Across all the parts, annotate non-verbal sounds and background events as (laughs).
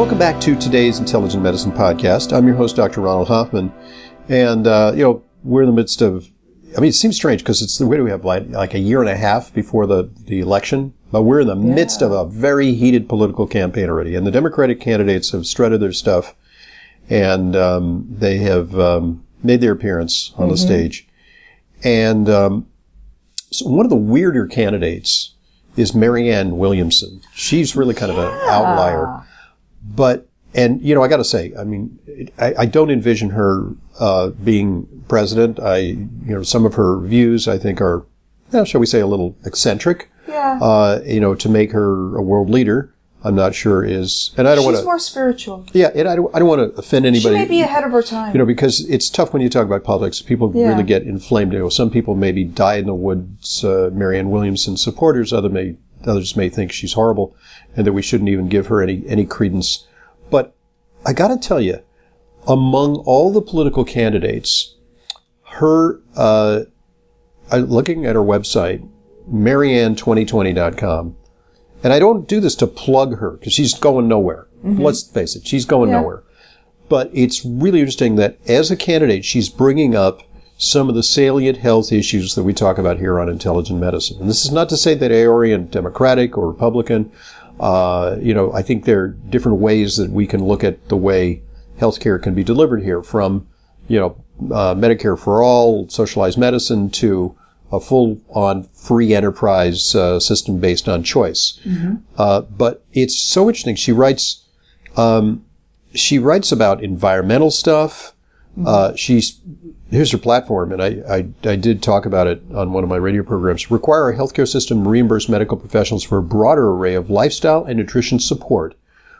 Welcome back to today's Intelligent Medicine podcast. I'm your host, Dr. Ronald Hoffman. And, uh, you know, we're in the midst of, I mean, it seems strange because it's the way we have like, like a year and a half before the, the election, but we're in the yeah. midst of a very heated political campaign already. And the Democratic candidates have strutted their stuff and, um, they have, um, made their appearance on mm-hmm. the stage. And, um, so one of the weirder candidates is Marianne Williamson. She's really kind yeah. of an outlier. But, and, you know, I gotta say, I mean, I, I don't envision her, uh, being president. I, you know, some of her views I think are, well, shall we say, a little eccentric. Yeah. Uh, you know, to make her a world leader. I'm not sure is, and I don't want to. She's more spiritual. Yeah, and I don't, I don't want to offend anybody. She may be ahead of her time. You know, because it's tough when you talk about politics. People yeah. really get inflamed. You know, some people maybe die in the woods, uh, Marianne Williamson supporters. Other may, others may think she's horrible and that we shouldn't even give her any, any credence. But I gotta tell you, among all the political candidates, her, uh, looking at her website, marianne2020.com, and I don't do this to plug her because she's going nowhere. Mm-hmm. Let's face it, she's going yeah. nowhere. But it's really interesting that as a candidate, she's bringing up some of the salient health issues that we talk about here on Intelligent Medicine. And this is not to say that they orient Democratic or Republican. Uh, you know, I think there are different ways that we can look at the way healthcare can be delivered here from, you know, uh, Medicare for all, socialized medicine to a full on free enterprise uh, system based on choice. Mm-hmm. Uh, but it's so interesting. She writes, um, she writes about environmental stuff. Mm-hmm. Uh, she's here's your platform, and I, I, I did talk about it on one of my radio programs. Require a healthcare system reimburse medical professionals for a broader array of lifestyle and nutrition support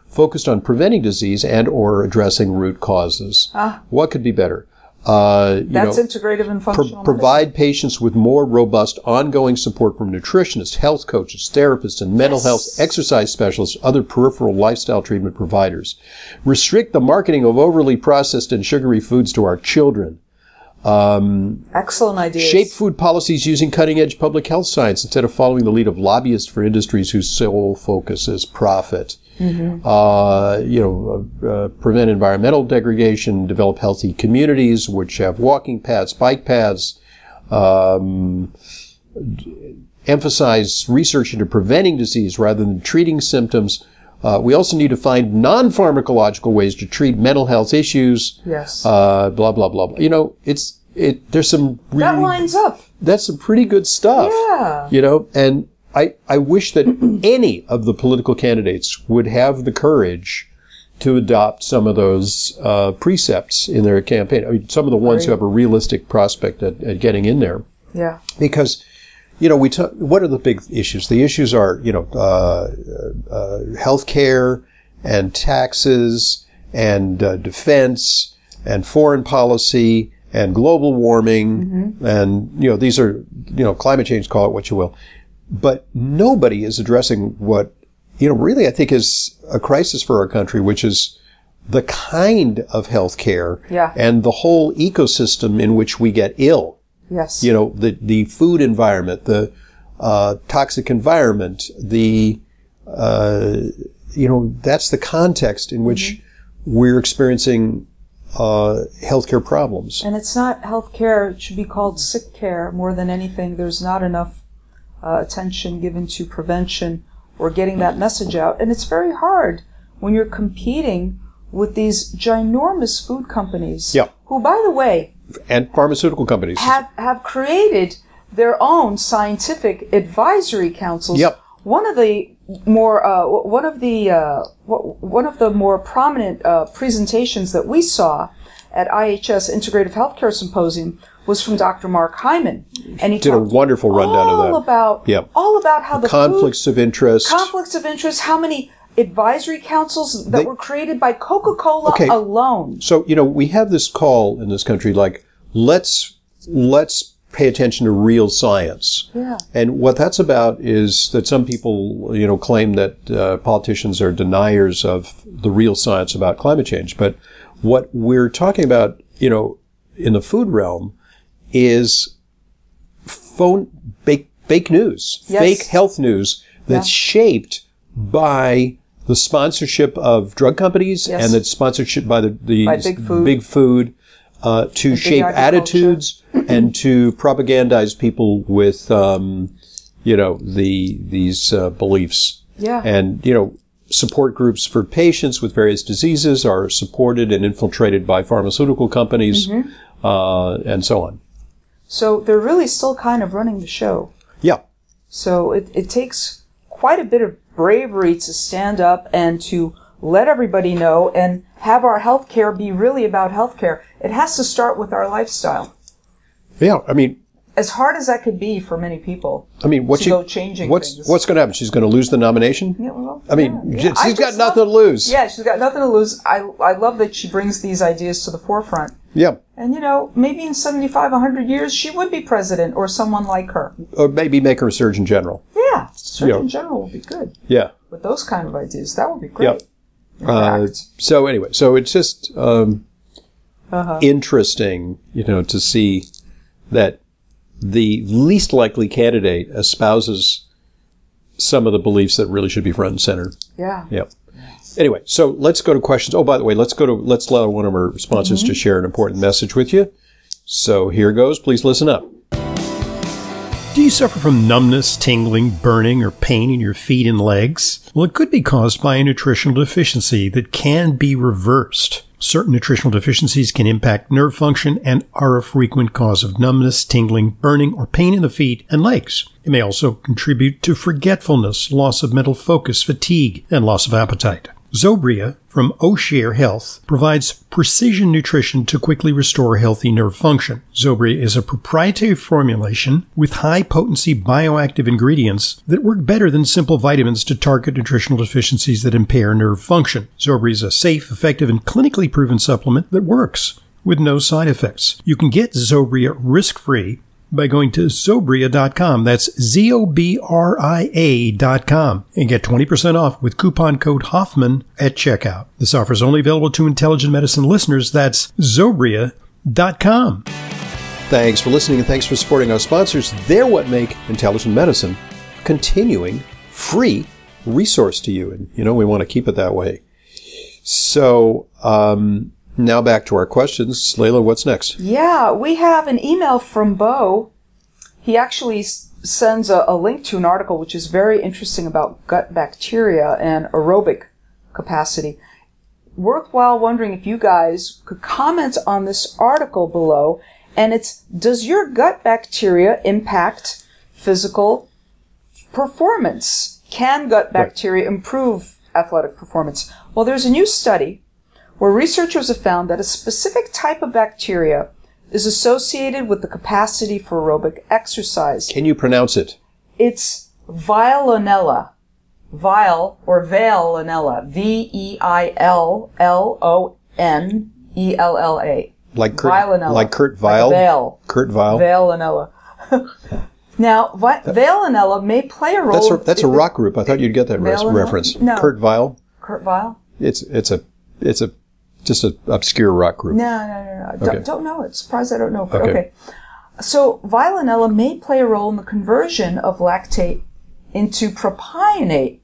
focused on preventing disease and or addressing root causes. Ah. What could be better? Uh, That's know, integrative and functional. Pro- provide patients with more robust ongoing support from nutritionists, health coaches, therapists, and mental yes. health exercise specialists, other peripheral lifestyle treatment providers. Restrict the marketing of overly processed and sugary foods to our children. Um, Excellent idea. Shape food policies using cutting edge public health science instead of following the lead of lobbyists for industries whose sole focus is profit. Mm-hmm. Uh, you know, uh, uh, prevent environmental degradation, develop healthy communities which have walking paths, bike paths, um, emphasize research into preventing disease rather than treating symptoms. Uh, we also need to find non-pharmacological ways to treat mental health issues. Yes. Uh, blah blah blah. You know, it's it. There's some really, that lines up. That's some pretty good stuff. Yeah. You know, and I, I wish that (clears throat) any of the political candidates would have the courage to adopt some of those uh, precepts in their campaign. I mean, some of the ones right. who have a realistic prospect at, at, getting in there. Yeah. Because, you know, we talk, what are the big issues? The issues are, you know, uh, uh, healthcare and taxes and uh, defense and foreign policy and global warming mm-hmm. and, you know, these are, you know, climate change, call it what you will. But nobody is addressing what, you know, really I think is a crisis for our country, which is the kind of health care yeah. and the whole ecosystem in which we get ill. Yes. You know, the, the food environment, the uh, toxic environment, the, uh, you know, that's the context in which mm-hmm. we're experiencing uh, healthcare problems. And it's not healthcare; it should be called sick care more than anything. There's not enough uh, attention given to prevention or getting that message out, and it's very hard when you're competing with these ginormous food companies. Yeah. Who, by the way, and pharmaceutical companies have have created their own scientific advisory councils. Yep. One of the more uh, one of the uh, one of the more prominent uh, presentations that we saw at IHS Integrative Healthcare Symposium was from Dr. Mark Hyman, and he did a wonderful rundown of that. About yep. all about how the, the conflicts food, of interest, conflicts of interest, how many advisory councils that they, were created by Coca-Cola okay. alone. So you know we have this call in this country like let's let's pay attention to real science. Yeah. And what that's about is that some people, you know, claim that uh, politicians are deniers of the real science about climate change. But what we're talking about, you know, in the food realm is phone, fake, fake news, yes. fake health news that's yeah. shaped by the sponsorship of drug companies yes. and the sponsorship by the, the by big food, big food uh, to shape attitudes (clears throat) and to propagandize people with, um, you know, the these uh, beliefs. Yeah. And you know, support groups for patients with various diseases are supported and infiltrated by pharmaceutical companies, mm-hmm. uh, and so on. So they're really still kind of running the show. Yeah. So it, it takes quite a bit of bravery to stand up and to let everybody know and have our healthcare be really about healthcare. It has to start with our lifestyle. Yeah, I mean, as hard as that could be for many people. I mean, what's go changing what's things. what's going to happen? She's going to lose the nomination. Yeah, well, I mean, yeah, yeah. she's I got nothing love, to lose. Yeah, she's got nothing to lose. I I love that she brings these ideas to the forefront. Yeah. And you know, maybe in 75, 100 years, she would be president or someone like her. Or maybe make her a surgeon general. Yeah, surgeon general would be good. Yeah. With those kind of ideas, that would be great. Yep. Uh, so anyway, so it's just um, uh-huh. interesting, you know, to see that the least likely candidate espouses some of the beliefs that really should be front and center. Yeah. Yep. Anyway, so let's go to questions. Oh, by the way, let's go to let's allow one of our sponsors mm-hmm. to share an important message with you. So here goes. Please listen up. Do you suffer from numbness, tingling, burning, or pain in your feet and legs? Well, it could be caused by a nutritional deficiency that can be reversed. Certain nutritional deficiencies can impact nerve function and are a frequent cause of numbness, tingling, burning, or pain in the feet and legs. It may also contribute to forgetfulness, loss of mental focus, fatigue, and loss of appetite. Zobria from O'Share Health provides precision nutrition to quickly restore healthy nerve function. Zobria is a proprietary formulation with high potency bioactive ingredients that work better than simple vitamins to target nutritional deficiencies that impair nerve function. Zobria is a safe, effective, and clinically proven supplement that works with no side effects. You can get Zobria risk-free by going to Zobria.com. That's Z-O-B-R-I-A.com and get 20% off with coupon code Hoffman at checkout. This offer is only available to intelligent medicine listeners. That's Zobria.com. Thanks for listening and thanks for supporting our sponsors. They're what make intelligent medicine a continuing free resource to you. And, you know, we want to keep it that way. So, um, now back to our questions. Layla, what's next? Yeah, we have an email from Bo. He actually sends a, a, link to an article which is very interesting about gut bacteria and aerobic capacity. Worthwhile wondering if you guys could comment on this article below. And it's, does your gut bacteria impact physical performance? Can gut bacteria improve athletic performance? Well, there's a new study where researchers have found that a specific type of bacteria is associated with the capacity for aerobic exercise. Can you pronounce it? It's Veillonella. Veil or Veillonella. V-E-I-L-L-O-N-E-L-L-A. Like Kurt, like Kurt Vile? Like Veil. Kurt Vile? Veillonella. (laughs) now, Vi- may play a role. That's a, that's a rock group. I thought you'd get that reference. No. Kurt Vile? Kurt Vile? It's, it's a, it's a just an obscure rock group. No, no, no, no. Okay. Don't, don't know it. Surprised I don't know. But Okay. okay. So Veillonella may play a role in the conversion of lactate into propionate,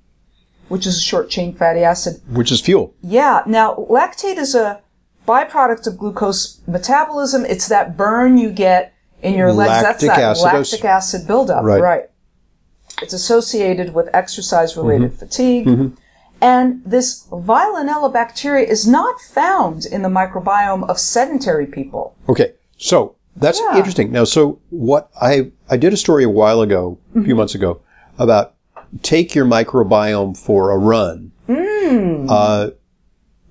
which is a short chain fatty acid. Which is fuel. Yeah. Now lactate is a byproduct of glucose metabolism. It's that burn you get in your legs. That's that acidosis. lactic acid buildup. Right. right. It's associated with exercise related Mm-hmm. fatigue. And this Veillonella bacteria is not found in the microbiome of sedentary people. Okay, so that's Yeah. interesting. Now, so what I I did a story a while ago, a few months ago, about take your microbiome for a run. Uh,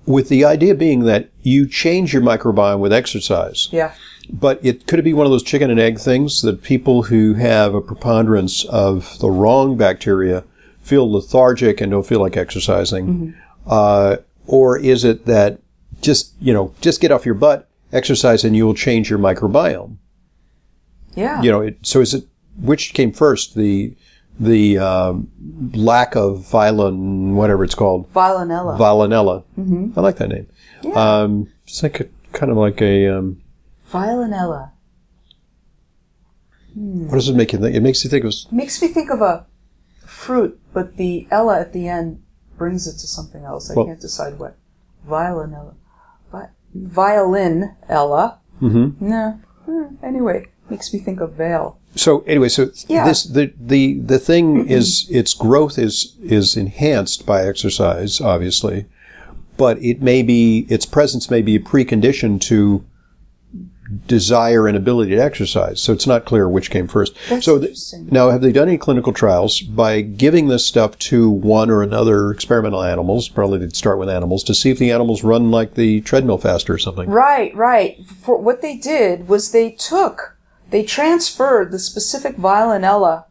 with the idea being that you change your microbiome with exercise. Yeah. But it could it be one of those chicken and egg things that people who have a preponderance of the wrong bacteria feel lethargic and don't feel like exercising? Uh, or is it that just, you know, just get off your butt, exercise, and you will change your microbiome? Yeah. You know, it, so is it, which came first? The, the, um, lack of violin, whatever it's called, Veillonella. Veillonella. I like that name. Um, it's like a, kind of like a, um, Veillonella. what does it make you think? It makes you think of Makes me think of a fruit, but the Ella at the end brings it to something else. I Well- can't decide what. Violinella. Vi- violin Ella. Mm-hmm. No. Hmm, Anyway, makes me think of veil. So anyway, so Yeah. this the the the thing is its growth is is enhanced by exercise, obviously, but it may be its presence may be a precondition to desire and ability to exercise. So it's not clear which came first. That's so th- now, have they done any clinical trials by giving this stuff to one or another experimental animals? Probably they'd start with animals to see if the animals run like the treadmill faster or something. Right, right. For what they did was they took, they transferred the specific Violinella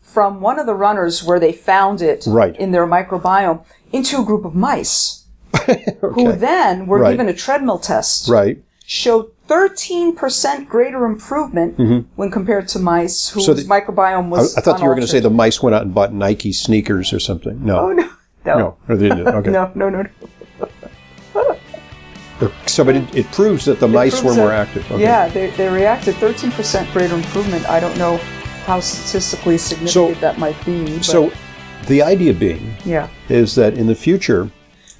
from one of the runners where they found it Right. in their microbiome into a group of mice (laughs) who then were Right. given a treadmill test. Right. showed 13% greater improvement when compared to mice whose Mm-hmm. So the- microbiome I, was I thought you were going to say the mice went out and bought Nike sneakers or something. No. Oh, no. No. No, no. Okay. (laughs) No, no, no. So, but it, it proves that the mice were more that- active. Okay. Yeah, they, they reacted 13% greater improvement. I don't know how statistically significant So- that might be. But So, the idea being yeah. is that in the future,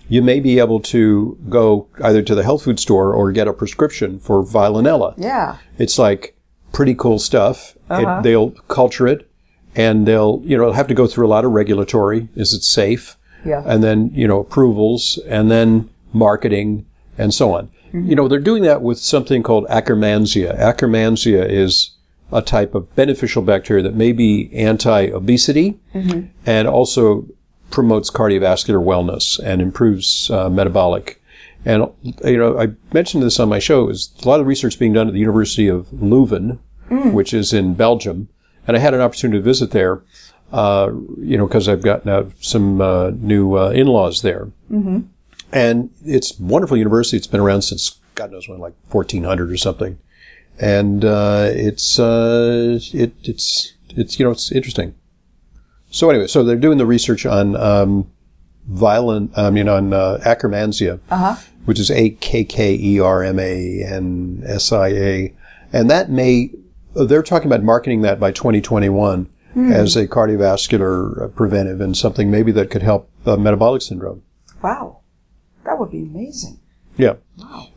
you may be able to go either to the health food store or get a prescription for Violonella. Yeah. It's like pretty cool stuff. It, uh-huh. they'll culture it, and they'll you know it'll have to go through a lot of regulatory. Is it safe? Yeah. and then you know approvals, and then marketing, and so on. Mm-hmm. You know they're doing that with something called Akkermansia. Akkermansia is a type of beneficial bacteria that may be anti-obesity mm-hmm. and also promotes cardiovascular wellness and improves uh, metabolic. And you know I mentioned this on my show. Is a lot of research being done at the University of Leuven, which is in Belgium, and I had an opportunity to visit there uh, you know, because I've gotten uh, some uh, new uh, in-laws there. Mm-hmm. And it's a wonderful university. It's been around since God knows when, like 1400 or something. And uh, it's uh, it, it's it's you know it's interesting. So anyway, so they're doing the research on um, violent, I mean on uh, Akkermansia, which is A K K E R M A N S I A, and that may they're talking about marketing that by 2021 as a cardiovascular uh, preventive and something maybe that could help uh, metabolic syndrome. Wow. That would be amazing. Yeah.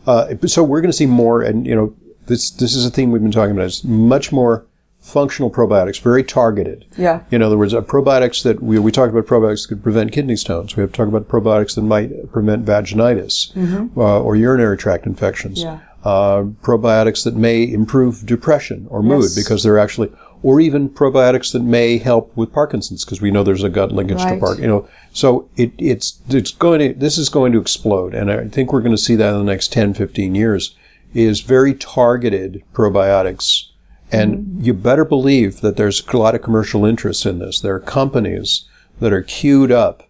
Uh, so we're going to see more, and you know, this this is a theme we've been talking about. It's much more functional probiotics, very targeted. Yeah. In other words, uh, probiotics that we we talked about probiotics that could prevent kidney stones. We have to talk about probiotics that might prevent vaginitis uh, or urinary tract infections. Yeah. Uh, probiotics that may improve depression or mood Yes. because they're actually, or even probiotics that may help with Parkinson's because we know there's a gut linkage to Right. Park. You know, so it, it's it's going to this is going to explode, and I think we're going to see that in the next 10, 15 years. Is very targeted probiotics, and you better believe that there's a lot of commercial interest in this. There are companies that are queued up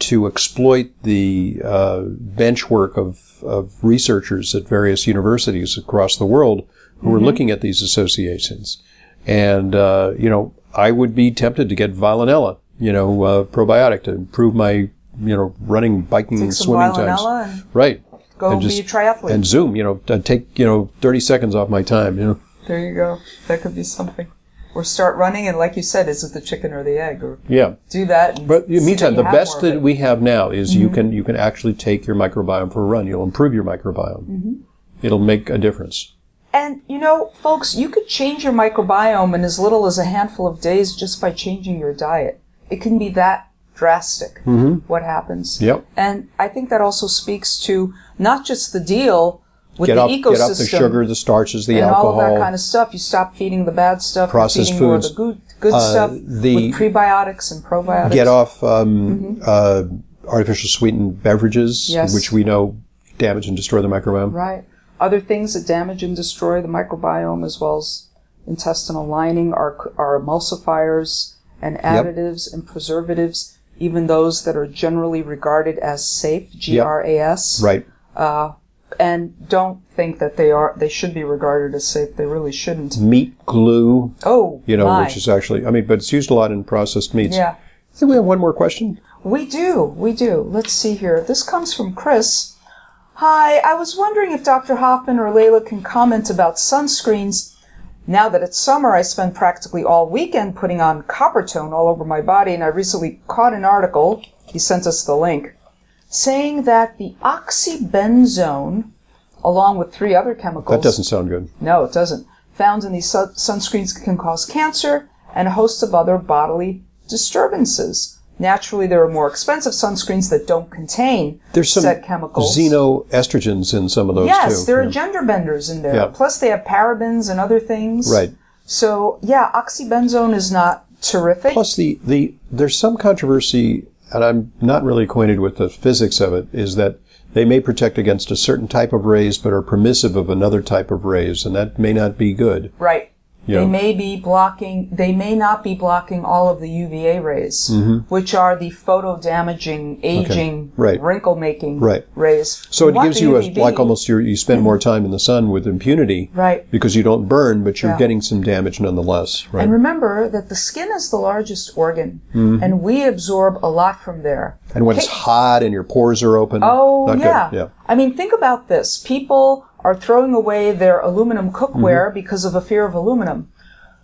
to exploit the uh, bench work of, of researchers at various universities across the world who are looking at these associations. And, uh, you know, I would be tempted to get Violonella, you know, uh, probiotic to improve my, you know, running, biking, swimming times. and Right. go And be just- a triathlete. And Zoom, you know, I'd take, you know, 30 seconds off my time, you know. There you go. That could be something. or start running. And like you said, is it the chicken or the egg? Or Yeah. do that. And But in the meantime, the best that we have now is you can you can actually take your microbiome for a run. You'll improve your microbiome. It'll make a difference. And you know, folks, you could change your microbiome in as little as a handful of days just by changing your diet. It can be that drastic what happens. Mm-hmm. Yep. And I think that also speaks to not just the deal with Get the off, ecosystem get off the sugar, the starches, the and alcohol. all of that kind of stuff. You stop feeding the bad stuff, Processed feeding more of foods. the good, good Uh, stuff the- with prebiotics and probiotics. get off um, uh, artificial sweetened beverages, Yes. which we know damage and destroy the microbiome. Right. Other things that damage and destroy the microbiome as well as intestinal lining are, are emulsifiers and additives and preservatives, even those that are generally regarded as safe, G-R-A-S. Right. And don't think that they are, they should be regarded as safe. They really shouldn't. Meat glue, Oh, you know, my. which is actually, I mean, but it's used a lot in processed meats. Yeah. I think we have one more question. We do, we do. Let's see here. This comes from Chris. Hi, I was wondering if Dr. Hoffman or Layla can comment about sunscreens. Now that it's summer, I spend practically all weekend putting on Coppertone all over my body, and I recently caught an article, he sent us the link, saying that the oxybenzone, along with three other chemicals, That doesn't sound good. no, it doesn't. Found in these su- sunscreens can cause cancer and a host of other bodily disturbances. Naturally, there are more expensive sunscreens that don't contain There's some said chemicals. xenoestrogens in some of those yes, too. there are Yeah. gender benders in there. Yeah. Plus, they have parabens and other things. Right. So, yeah, oxybenzone is not terrific. Plus, the, the there's some controversy, and I'm not really acquainted with the physics of it, is that they may protect against a certain type of rays, but are permissive of another type of rays, and that may not be good. right. Yeah. They may be blocking, they may not be blocking all of the UVA rays, which are the photo damaging, aging, Mm-hmm. Right. wrinkle making Right. rays. So You it gives you a, like almost your, you spend more time in the sun with impunity, Right. Because you don't burn, but you're Yeah. getting some damage nonetheless, right? And remember that the skin is the largest organ, and we absorb a lot from there. And when it's hot and your pores are open, Oh, yeah. good. Yeah. I mean, think about this. People are throwing away their aluminum cookware Mm-hmm. because of a fear of aluminum.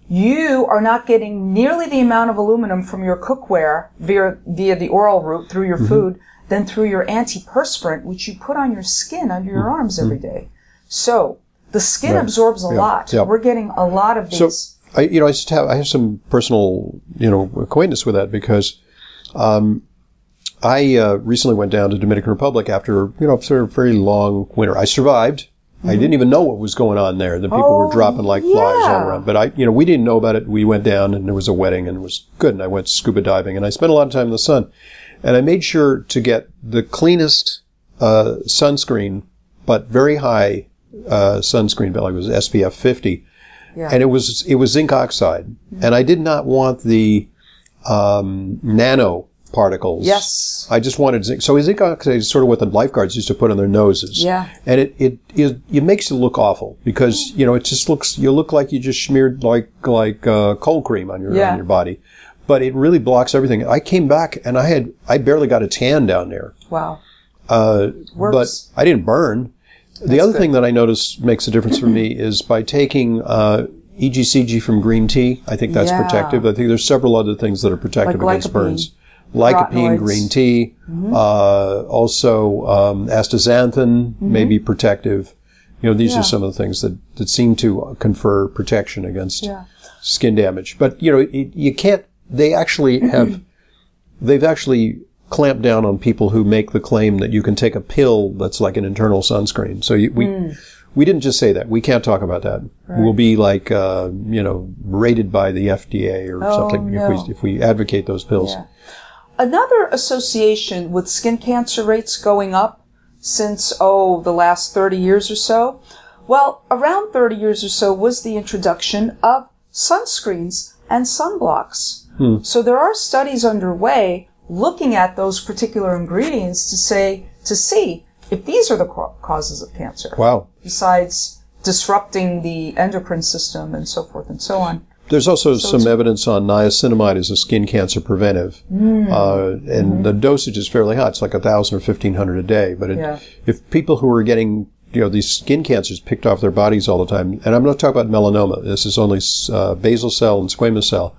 You are not getting nearly the amount of aluminum from your cookware via, via the oral route through Mm-hmm. your food than through your antiperspirant, which you put on your skin under your arms every day. So, the skin Mm-hmm. Right. absorbs a Yeah. lot. Yeah. We're getting a lot of these. So, I, you know, I just have I have some personal, you know, acquaintance with that because, um, I uh, recently went down to Dominican Republic after you know sort of very long winter. I survived. I didn't even know what was going on there. The people Mm-hmm. Oh, were dropping like flies all around. But I, you know, we didn't know about it. We went down and there was a wedding and it was good. And I went scuba diving and I spent a lot of time in the sun. And I made sure to get the cleanest uh, sunscreen, but very high uh, sunscreen value. It was SPF 50 Yeah. and it was it was zinc oxide, and I did not want the um, nano particles. Yes. I just wanted zinc. So zinc oxide is sort of what the lifeguards used to put on their noses. Yeah. and it it it, it makes you look awful because you know it just looks you look like you just smeared like like uh, cold cream on your Yeah. on your body, but it really blocks everything. I came back and I had I barely got a tan down there. wow. Uh, but I didn't burn. the other good. thing that I notice makes a difference for me (laughs) is by taking uh, EGCG from green tea. I think that's Yeah. protective. I think there's several other things that are protective Like against burns. Lycopene, green tea, uh, also um, astaxanthin may be protective. You know, these Yeah. are some of the things that, that seem to confer protection against Yeah. skin damage. But you know, it, you can't. They actually (clears throat) have. they've actually clamped down on people who make the claim that you can take a pill that's like an internal sunscreen. So you, we Hmm. we didn't just say that. We can't talk about that. We'll be like uh, you know rated by the FDA or Oh, something no. if we if we advocate those pills. Yeah. Another association with skin cancer rates going up since, oh, the last 30 years or so, well, around 30 years or so was the introduction of sunscreens and sunblocks. Hmm. So there are studies underway looking at those particular ingredients to say, to see if these are the causes of cancer, Wow. besides disrupting the endocrine system and so forth and so on. There's also some evidence on niacinamide as a skin cancer preventive, Hmm. uh, and the dosage is fairly high. It's like a thousand or fifteen hundred a day. But it, Yeah. if people who are getting you know, these skin cancers picked off their bodies all the time. And I'm not talking about melanoma. This is only uh, basal cell and squamous cell.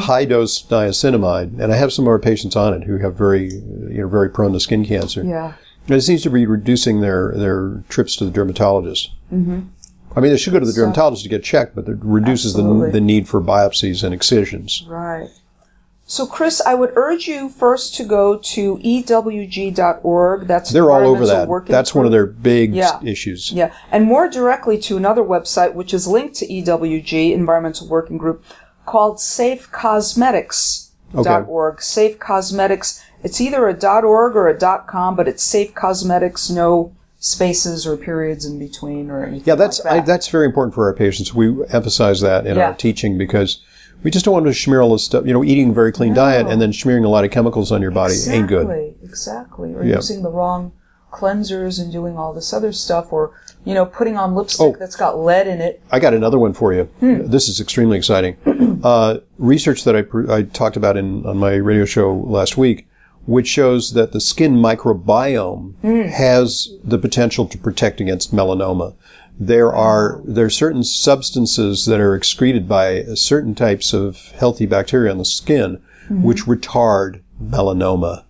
High dose niacinamide, and I have some of our patients on it who have very, you know, very prone to skin cancer. Yeah. And it seems to be reducing their, their trips to the dermatologist. Mm-hmm. I mean, they should go to the dermatologist to get checked, but it reduces the, Absolutely. the need for biopsies and excisions. Right. So, Chris, I would urge you first to go to ewg.org. That's They're all over that. That's one of their big Yeah. issues. Yeah, and more directly to another website which is linked to EWG, Environmental Working Group, called safecosmetics.org. Safe Cosmetics. It's either a .org or a .com, but it's Safe Cosmetics, no spaces or periods in between or anything Yeah, that's like I, that's very important for our patients. We emphasize that in Yeah. our teaching because we just don't want to smear all this stuff. You know, eating a very clean diet and then smearing a lot of chemicals on your body exactly, ain't good. Exactly. Exactly. Or Yeah. using the wrong cleansers and doing all this other stuff, or you know, putting on lipstick Oh. that's got lead in it. I got another one for you. Hmm. This is extremely exciting. (clears throat) uh, research that I, pr- I talked about in on my radio show last week, which shows that the skin microbiome Hmm. has the potential to protect against melanoma. There are there are certain substances that are excreted by certain types of healthy bacteria on the skin, which retard melanoma.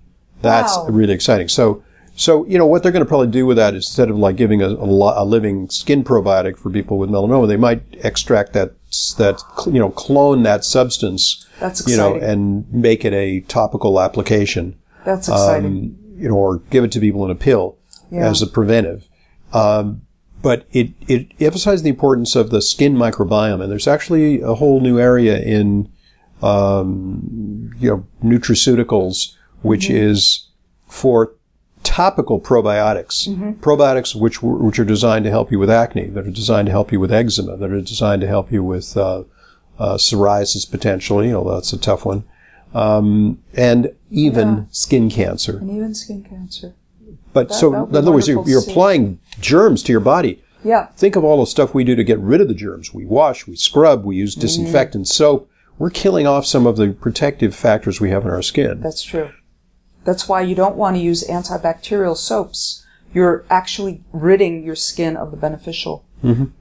That's Mm-hmm. Wow. really exciting. So, so you know what they're going to probably do with that is instead of like giving a, a, lo- a living skin probiotic for people with melanoma, they might extract that that you know clone that substance, That's exciting. you know, and make it a topical application, That's exciting. um, you know, or give it to people in a pill Yeah. as a preventive. Um, but it, it emphasizes the importance of the skin microbiome, and there's actually a whole new area in um, you know nutraceuticals, which Mm-hmm. is for topical probiotics, Mm-hmm. probiotics which which are designed to help you with acne, that are designed to help you with eczema, that are designed to help you with uh, uh, psoriasis potentially. although that's a tough one, um, and even Yeah. skin cancer. and even skin cancer. But That- so, that in other words, you're, you're applying germs to your body. Yeah. Think of all the stuff we do to get rid of the germs. We wash, we scrub, we Mm-hmm. use disinfectant soap. We're killing off some of the protective factors we have in our skin. That's true. That's why you don't want to use antibacterial soaps. You're actually ridding your skin of the beneficial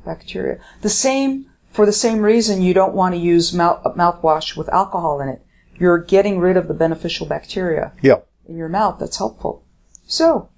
bacteria. The same, for the same reason you don't want to use mouth, mouthwash with alcohol in it. You're getting rid of the beneficial bacteria Yeah. in your mouth. That's helpful. So,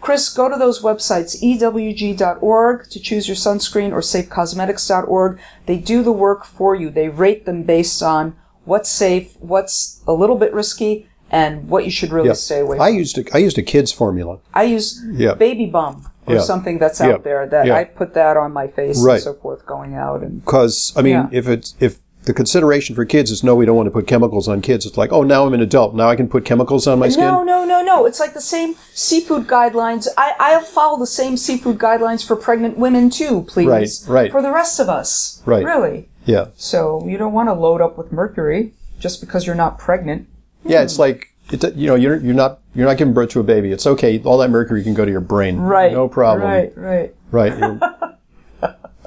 Chris, go to those websites, ewg.org to choose your sunscreen or safecosmetics.org. They do the work for you. They rate them based on what's safe, what's a little bit risky, and what you should really Yeah. stay away from. I used a, I used a kid's formula. I use Yeah. baby bum or Yeah. something that's out there that. I put that on my face Right. and so forth going out and Because I mean, if it's if the consideration for kids is no, we don't want to put chemicals on kids. It's like, oh, now I'm an adult. Now I can put chemicals on my skin. No, no, no, no. It's like the same seafood guidelines. I, I'll follow the same seafood guidelines for pregnant women too, please. Right, right. For the rest of us. Right. Really. Yeah, So you don't want to load up with mercury just because you're not pregnant. yeah. It's like it, you know, you're you're not you're not giving birth to a baby. It's okay. All that mercury can go to your brain. Right. No problem. Right, right. Right. (laughs)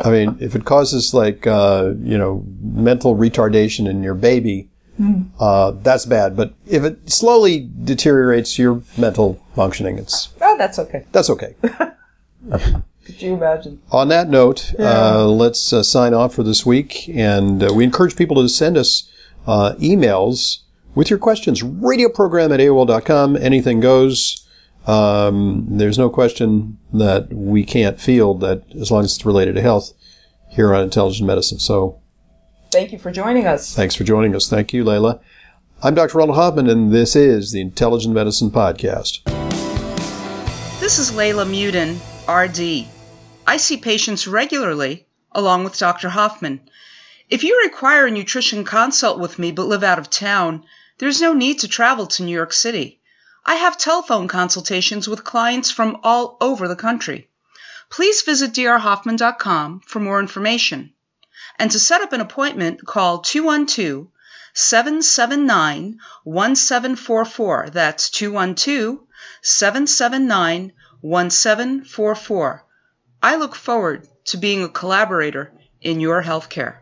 You're- I mean, if it causes like uh, you know mental retardation in your baby, uh, that's bad. But if it slowly deteriorates your mental functioning, it's Oh, that's okay. that's okay. (laughs) Could you imagine? On that note, uh, let's uh, sign off for this week, and uh, we encourage people to send us uh, emails with your questions. Radio program at AOL.com. Anything goes. Um, there's no question that we can't field that as long as it's related to health here on Intelligent Medicine. So Thank you for joining us. thanks for joining us. Thank you, Layla. I'm Dr. Ronald Hoffman, and this is the Intelligent Medicine Podcast. This is Layla Muden, RD. I see patients regularly, along with Dr. Hoffman. If you require a nutrition consult with me but live out of town, there's no need to travel to New York City. I have telephone consultations with clients from all over the country. Please visit drhoffman.com for more information. And to set up an appointment, call 212 779 1744. That's 212 779 1744. I look forward to being a collaborator in your healthcare.